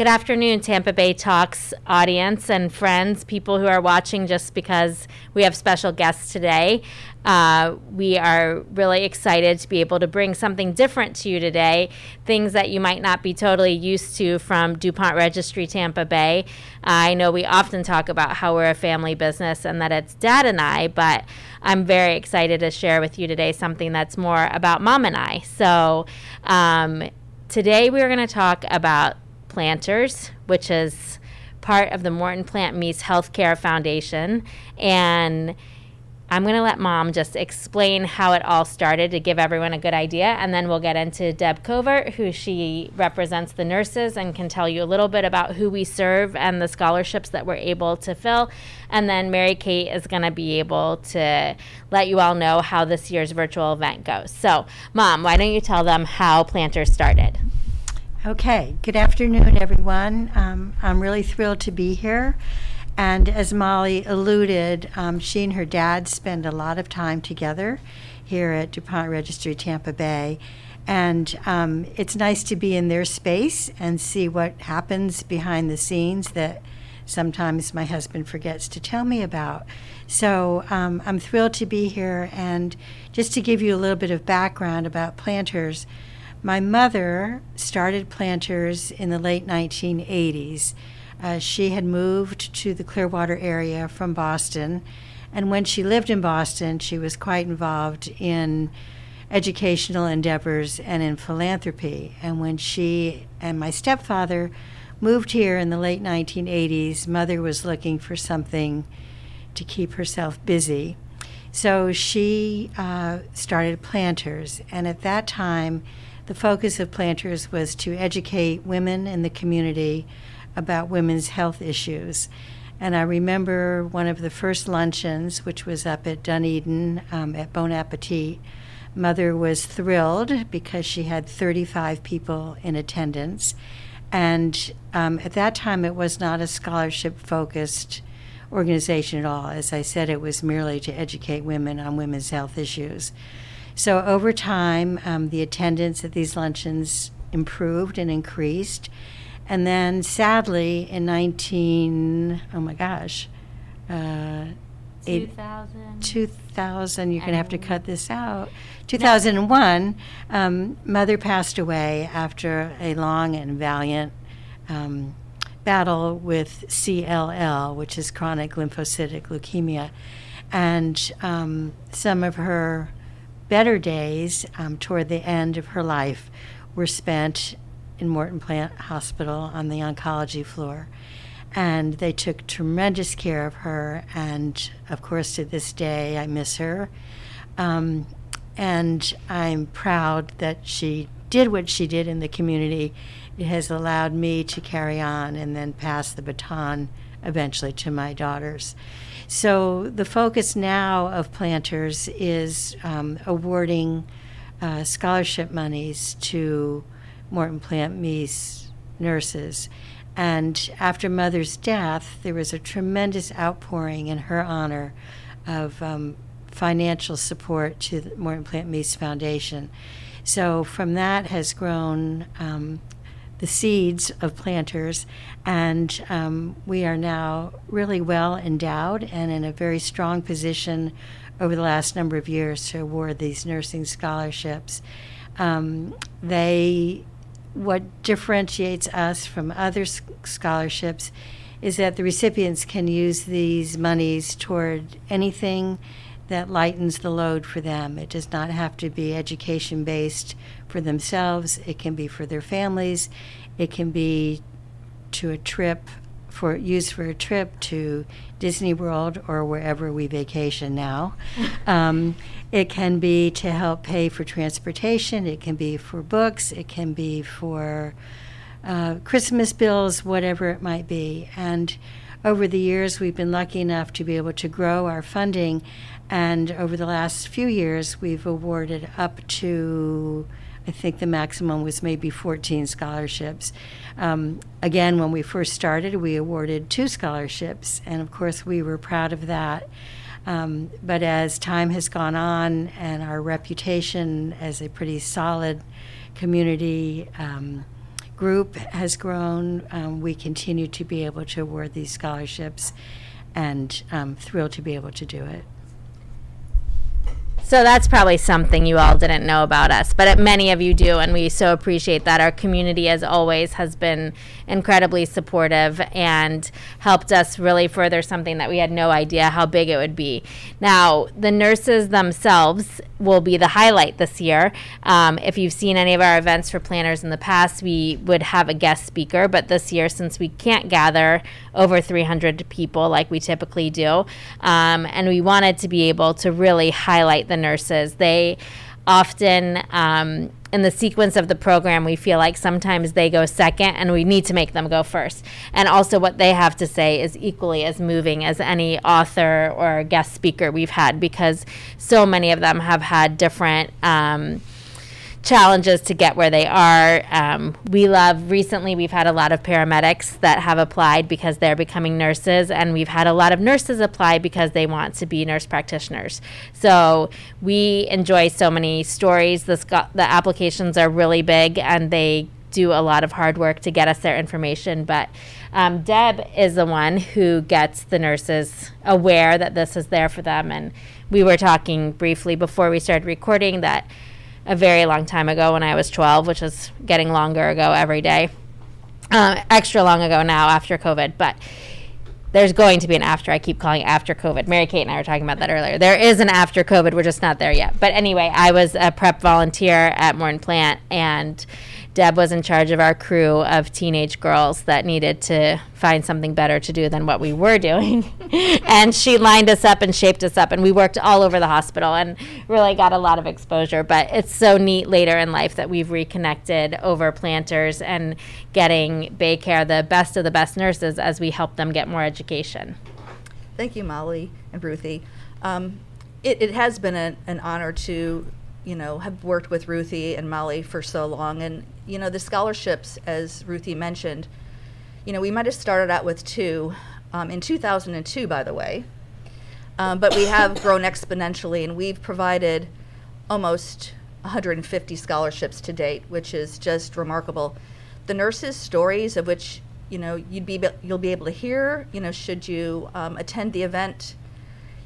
Good afternoon, Tampa Bay Talks audience and friends, people who are watching just because we have special guests today. Uh, we are really excited to be able to bring something different to you today, things that you might not be totally used to from DuPont Registry Tampa Bay. I know we often talk about how we're a family business and that it's dad and I, but I'm very excited to share with you today something that's more about mom and I. So, um, today we're going to talk about planters, which is part of the Morton Plant Mease Healthcare Foundation. And I'm going to let mom just explain how it all started to give everyone a good idea. And then we'll get into Deb Covert, who she represents the nurses and can tell you a little bit about who we serve and the scholarships that we're able to fill. And then Mary Kate is going to be able to let you all know how this year's virtual event goes. So, mom, why don't you tell them how Planters started? Okay, good afternoon, everyone. Um, I'm really thrilled to be here. And as Molly alluded, um, she and her dad spend a lot of time together here at DuPont Registry Tampa Bay. And um, it's nice to be in their space and see what happens behind the scenes that sometimes my husband forgets to tell me about. So um, I'm thrilled to be here. And just to give you a little bit of background about planters, my mother started Planters in the late 1980s. Uh, she had moved to the Clearwater area from Boston, and when she lived in Boston, she was quite involved in educational endeavors and in philanthropy. And when she and my stepfather moved here in the late 1980s, mother was looking for something to keep herself busy. So she uh, started Planters, and at that time, the focus of Planters was to educate women in the community about women's health issues. And I remember one of the first luncheons, which was up at Dunedin um, at Bon Appetit. Mother was thrilled because she had 35 people in attendance. And um, at that time, it was not a scholarship focused organization at all. As I said, it was merely to educate women on women's health issues. So over time, um, the attendance at these luncheons improved and increased. And then sadly, in 19, oh my gosh, uh, 2000. 2000, you're going to have to cut this out. 2001, um, mother passed away after a long and valiant um, battle with CLL, which is chronic lymphocytic leukemia. And um, some of her better days um, toward the end of her life were spent in Morton Plant Hospital on the oncology floor. And they took tremendous care of her. And of course, to this day, I miss her. Um, and I'm proud that she did what she did in the community. It has allowed me to carry on and then pass the baton eventually to my daughters. So the focus now of Planters is um, awarding uh, scholarship monies to Morton Plant Mease nurses. And after Mother's death, there was a tremendous outpouring in her honor of um, financial support to the Morton Plant Mease Foundation. So from that has grown um, the seeds of planters, and um, we are now really well endowed and in a very strong position over the last number of years to award these nursing scholarships. Um, they, what differentiates us from other scholarships is that the recipients can use these monies toward anything that lightens the load for them. It does not have to be education based for themselves, it can be for their families, it can be to a trip for used for a trip to Disney World or wherever we vacation now. um, it can be to help pay for transportation. It can be for books. It can be for uh, Christmas bills, whatever it might be. And over the years, we've been lucky enough to be able to grow our funding. And over the last few years, we've awarded up to I think the maximum was maybe 14 scholarships. Um, again, when we first started, we awarded two scholarships, and of course, we were proud of that. Um, but as time has gone on and our reputation as a pretty solid community um, group has grown. Um, we continue to be able to award these scholarships and um, thrilled to be able to do it. So that's probably something you all didn't know about us, but many of you do, and we so appreciate that. Our community, as always, has been incredibly supportive and helped us really further something that we had no idea how big it would be. Now, the nurses themselves will be the highlight this year. Um, if you've seen any of our events for planters in the past, we would have a guest speaker, but this year, since we can't gather over 300 people like we typically do, um, and we wanted to be able to really highlight the nurses. They often, um, in the sequence of the program, we feel like sometimes they go second and we need to make them go first. And also, what they have to say is equally as moving as any author or guest speaker we've had because so many of them have had different. Um, challenges to get where they are. Um, we love, recently, we've had a lot of paramedics that have applied because they're becoming nurses, and we've had a lot of nurses apply because they want to be nurse practitioners. So we enjoy so many stories. The, sc- the applications are really big, and they do a lot of hard work to get us their information. But um, Deb is the one who gets the nurses aware that this is there for them. And we were talking briefly before we started recording that a very long time ago when I was 12, which is getting longer ago every day. Uh, extra long ago now after COVID, but there's going to be an after. I keep calling after COVID. Mary Kate and I were talking about that earlier. There is an after COVID. We're just not there yet. But anyway, I was a prep volunteer at Morton Plant, and Deb was in charge of our crew of teenage girls that needed to find something better to do than what we were doing. and she lined us up and shaped us up, and we worked all over the hospital and really got a lot of exposure. But it's so neat later in life that we've reconnected over planters and getting Baycare the best of the best nurses as we help them get more education. Thank you, Molly and Ruthie. Um, it, it, has been a, an honor to you know, have worked with Ruthie and Molly for so long. And, you know, the scholarships, as Ruthie mentioned, you know, we might have started out with two um, in 2002, by the way. Um, but we have grown exponentially, and we've provided almost 150 scholarships to date, which is just remarkable. The nurses' stories, of which you know you'd be you'll be able to hear, you know, should you um, attend the event,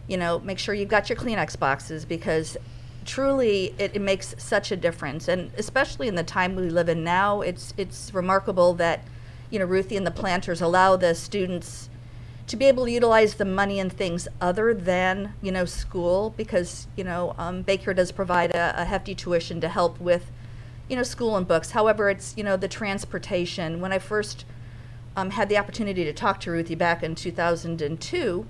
you know, make sure you've got your Kleenex boxes because truly it, it, makes such a difference. And especially in the time we live in now it's it's remarkable that you know ruthie and the planters allow the students to be able to utilize the money in things other than you know school because you know um, Baycare does provide a, a hefty tuition to help with you know school and books. However it's you know the transportation. When i first um, had the opportunity to talk to ruthie back in 2002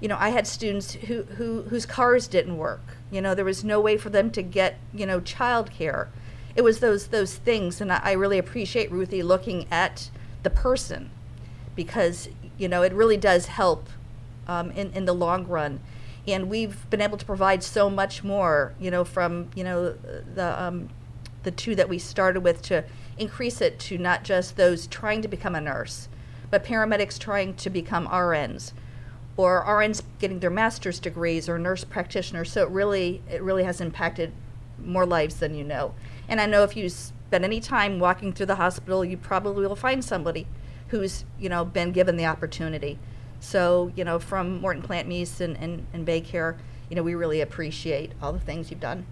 you know i had students who, who whose cars didn't work you know, there was no way for them to get, you know, childcare. It was those those things, and I, I really appreciate Ruthie looking at the person because you know it really does help um, in in the long run. And we've been able to provide so much more, you know, from you know the um, the two that we started with to increase it to not just those trying to become a nurse, but paramedics trying to become RNs, or RNs getting their master's degrees or nurse practitioners. So it really it really has impacted more lives than you know. And I know if you spend any time walking through the hospital, you probably will find somebody who's you know been given the opportunity. So you know from Morton Plant Mease and, and, and Baycare, you know we really appreciate all the things you've done.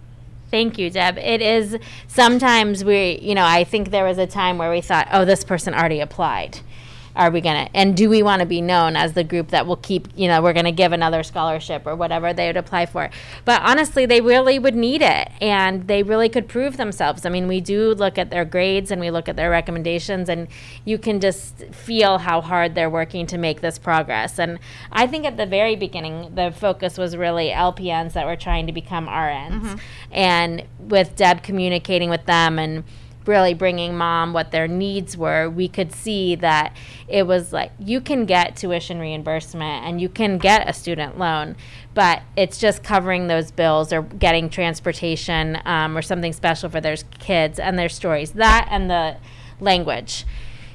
Thank you, Deb. It is sometimes we, you know, I think there was a time where we thought, oh, this person already applied are we going to and do we want to be known as the group that will keep you know we're going to give another scholarship or whatever they would apply for? But honestly they really would need it and they really could prove themselves. I mean we do look at their grades and we look at their recommendations and you can just feel how hard they're working to make this progress. And i think at the very beginning the focus was really lpns that were trying to become rns mm-hmm. and with deb communicating with them and really bringing mom what their needs were, we could see that it was like you can get tuition reimbursement and you can get a student loan, but it's just covering those bills or getting transportation um, or something special for their kids and their stories. That and the language.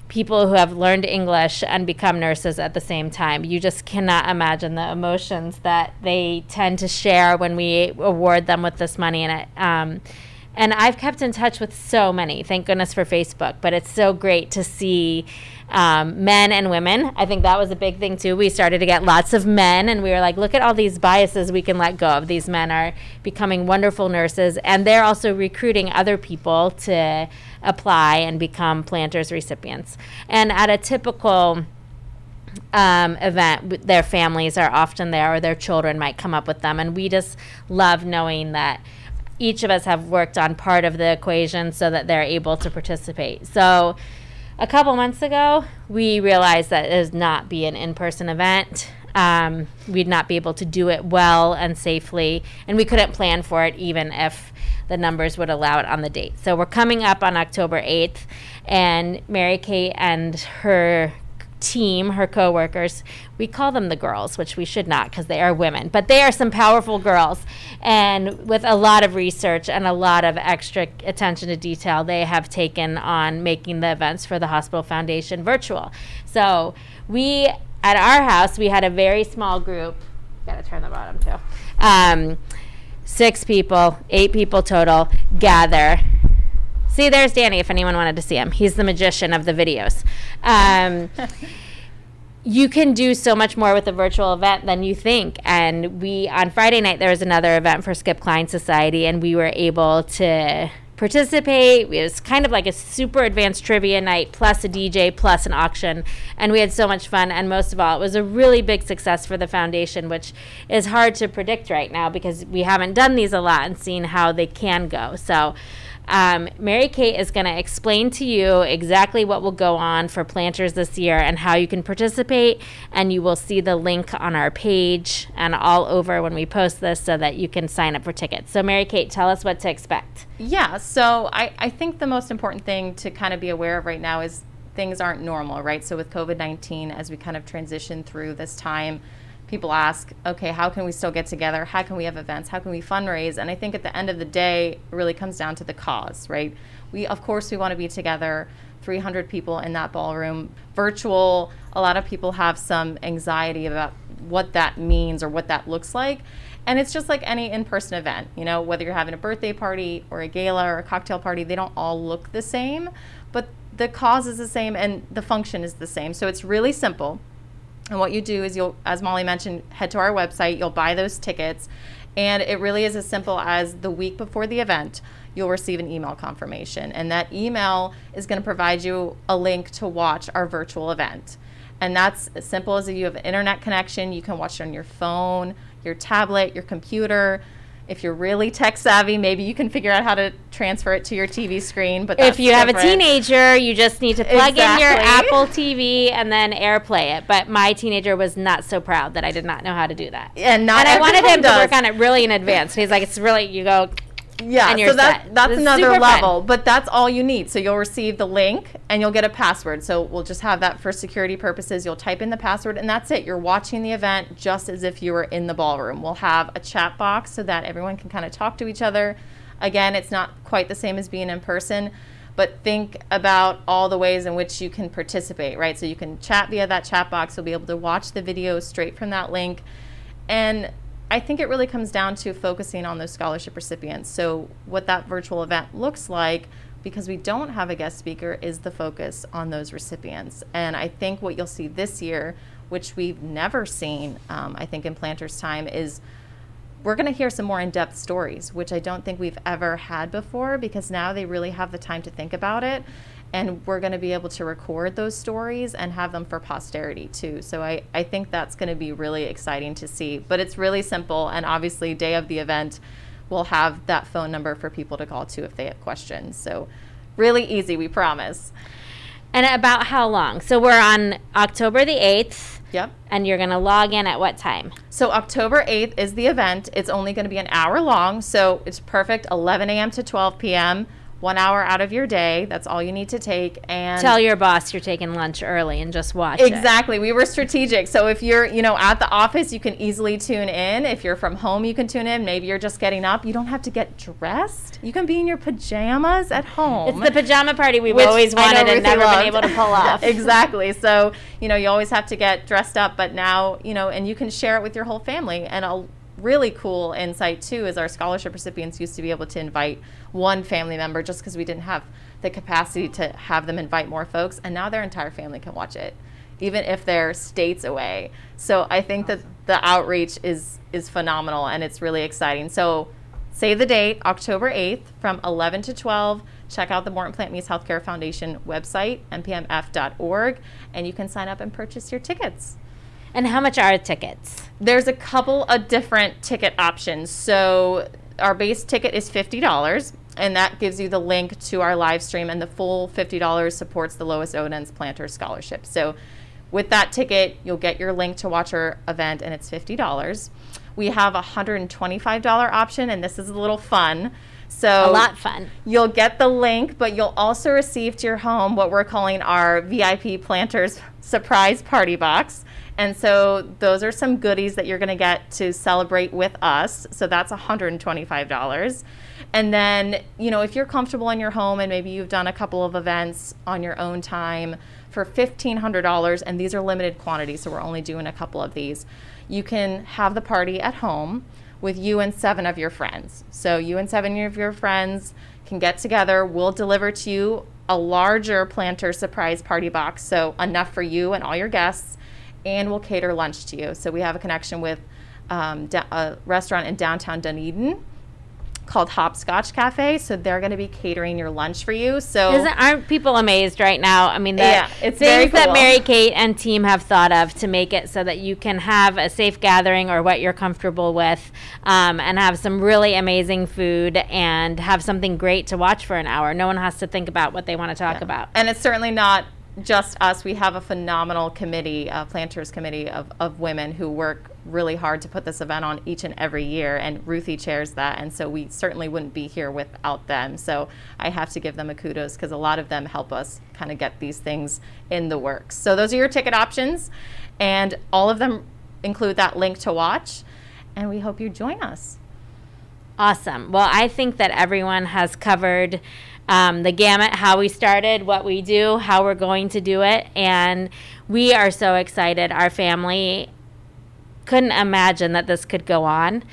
People who have learned English and become nurses at the same time. You just cannot imagine the emotions that they tend to share when we award them with this money. And it, um, and I've kept in touch with so many. Thank goodness for Facebook. But it's so great to see um, men and women. I think that was a big thing too. We started to get lots of men, and we were like, look at all these biases we can let go of. These men are becoming wonderful nurses, and they're also recruiting other people to apply and become planters recipients. And at a typical um, event, their families are often there, or their children might come up with them, and we just love knowing that each of us have worked on part of the equation so that they're able to participate. So a couple months ago, we realized that it would not be an in-person event. Um, we'd not be able to do it well and safely, and we couldn't plan for it even if the numbers would allow it on the date. So we're coming up on October 8th, and Mary Kate and her team, her coworkers, we call them the girls, which we should not because they are women, but they are some powerful girls. And with a lot of research and a lot of extra attention to detail, they have taken on making the events for the Hospital Foundation virtual. So we, at our house, we had a very small group. Got to turn the bottom too. Um, six people, eight people total, gather See, there's Danny if anyone wanted to see him. He's the magician of the videos. Um, you can do so much more with a virtual event than you think. And we, on Friday night, there was another event for Skip Klein Society, and we were able to participate. It was kind of like a super advanced trivia night, plus a DJ, plus an auction. And we had so much fun. And most of all, it was a really big success for the foundation, which is hard to predict right now because we haven't done these a lot and seen how they can go. So, um, Mary Kate is going to explain to you exactly what will go on for planters this year and how you can participate. And you will see the link on our page and all over when we post this so that you can sign up for tickets. So, Mary Kate, tell us what to expect. Yeah, so I, I think the most important thing to kind of be aware of right now is things aren't normal, right? So, with COVID 19, as we kind of transition through this time, people ask, okay, how can we still get together? How can we have events? How can we fundraise? And I think at the end of the day, it really comes down to the cause, right? We, of course, we want to be together, 300 people in that ballroom. Virtual, a lot of people have some anxiety about what that means or what that looks like. And it's just like any in person event, you know, whether you're having a birthday party or a gala or a cocktail party, they don't all look the same, but the cause is the same and the function is the same. So it's really simple. And what you do is you'll, as Molly mentioned, head to our website, you'll buy those tickets. And it really is as simple as the week before the event, you'll receive an email confirmation. And that email is going to provide you a link to watch our virtual event. And that's as simple as if you have an internet connection, you can watch it on your phone, your tablet, your computer if you're really tech savvy, maybe you can figure out how to transfer it to your TV screen. But if you different. have a teenager, you just need to plug exactly. in your Apple TV and then AirPlay it. But my teenager was not so proud that I did not know how to do that. And not and I wanted him does. to work on it really in advance. And he's like, it's really you go yeah, so that, that's another level, fun. but that's all you need. So you'll receive the link and you'll get a password. So we'll just have that for security purposes. You'll type in the password and that's it. You're watching the event just as if you were in the ballroom. We'll have a chat box so that everyone can kind of talk to each other. Again, it's not quite the same as being in person, but think about all the ways in which you can participate, right? So you can chat via that chat box. You'll be able to watch the video straight from that link. And I think it really comes down to focusing on those scholarship recipients. So, what that virtual event looks like, because we don't have a guest speaker, is the focus on those recipients. And I think what you'll see this year, which we've never seen, um, I think, in Planters Time, is we're going to hear some more in depth stories, which I don't think we've ever had before because now they really have the time to think about it and we're going to be able to record those stories and have them for posterity too. So I, I think that's going to be really exciting to see. But it's really simple, and obviously, day of the event, we'll have that phone number for people to call to if they have questions. So really easy, we promise. And about how long? So we're on October the 8th. Yep. And you're going to log in at what time? So October 8th is the event. It's only going to be an hour long, so it's perfect 11 a.m. to 12 p.m one hour out of your day. That's all you need to take. And tell your boss you're taking lunch early and just watch. Exactly. It. We were strategic. So if you're, you know, at the office, you can easily tune in. If you're from home, you can tune in. Maybe you're just getting up. You don't have to get dressed. You can be in your pajamas at home. It's the pajama party we've always wanted and never loved. been able to pull off. exactly. So you know, you always have to get dressed up, but now you know, and you can share it with your whole family and. I'll, really cool insight too is our scholarship recipients used to be able to invite one family member just because we didn't have the capacity to have them invite more folks, and now their entire family can watch it, even if they're states away. So I think awesome. that the outreach is is phenomenal and it's really exciting. So save the date, October 8th from 11 to 12. Check out the Morton Plant Mease Healthcare Foundation website, mpmf.org, and you can sign up and purchase your tickets. And how much are tickets? There's a couple of different ticket options. So our base ticket is $50 and that gives you the link to our live stream and the full $50 supports the Lois Odenz Planter Scholarship. So with that ticket, you'll get your link to watch our event and it's $50. We have a $125 option and this is a little fun. So a lot fun. You'll get the link, but you'll also receive to your home what we're calling our VIP Planters surprise party box. And so those are some goodies that you're going to get to celebrate with us. So that's $125. And then, you know, if you're comfortable in your home and maybe you've done a couple of events on your own time for $1,500, and these are limited quantities, so we're only doing a couple of these, you can have the party at home with you and seven of your friends. So you and seven of your friends can get together. We'll deliver to you a larger planter surprise party box, so enough for you and all your guests, and we'll cater lunch to you. So we have a connection with um, a restaurant in downtown Dunedin called Hopscotch Cafe. So they're going to be catering your lunch for you. So Isn't, aren't people amazed right now? I mean, the yeah, it's things cool. that Mary Kate and team have thought of to make it so that you can have a safe gathering or what you're comfortable with, um, and have some really amazing food and have something great to watch for an hour. No one has to think about what they want to talk yeah. about. And it's certainly not just us. We have a phenomenal committee, a planters committee of, of women who work really hard to put this event on each and every year, and Ruthie chairs that, and so we certainly wouldn't be here without them. So I have to give them a kudos because a lot of them help us kind of get these things in the works. So those are your ticket options, and all of them include that link to watch, and we hope you join us. Awesome. Well, I think that everyone has covered um, the gamut, how we started, what we do, how we're going to do it. And we are so excited. Our family couldn't imagine that this could go on.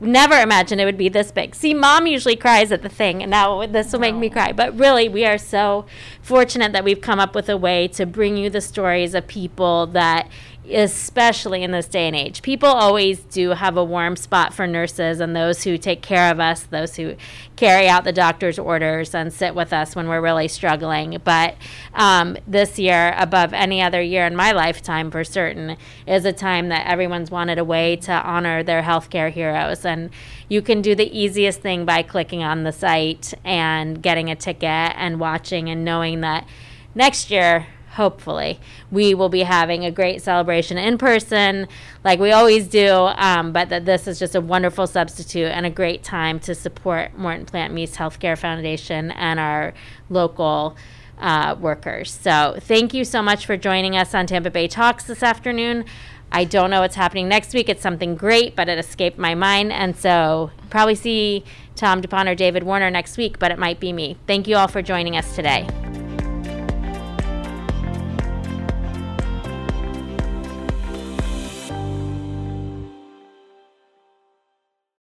Never imagined it would be this big. See, mom usually cries at the thing, and now this will make me cry. But really, we are so fortunate that we've come up with a way to bring you the stories of people that especially in this day and age. People always do have a warm spot for nurses and those who take care of us, those who carry out the doctor's orders and sit with us when we're really struggling. But um, this year, above any other year in my lifetime for certain, is a time that everyone's wanted a way to honor their healthcare heroes. And you can do the easiest thing by clicking on the site and getting a ticket and watching and knowing that next year hopefully we will be having a great celebration in person like we always do um, but that this is just a wonderful substitute and a great time to support morton plant mease healthcare foundation and our local uh, workers so thank you so much for joining us on tampa bay talks this afternoon I don't know what's happening next week. It's something great, but it escaped my mind. And so probably see Tom DuPont or David Warner next week, but it might be me. Thank you all for joining us today.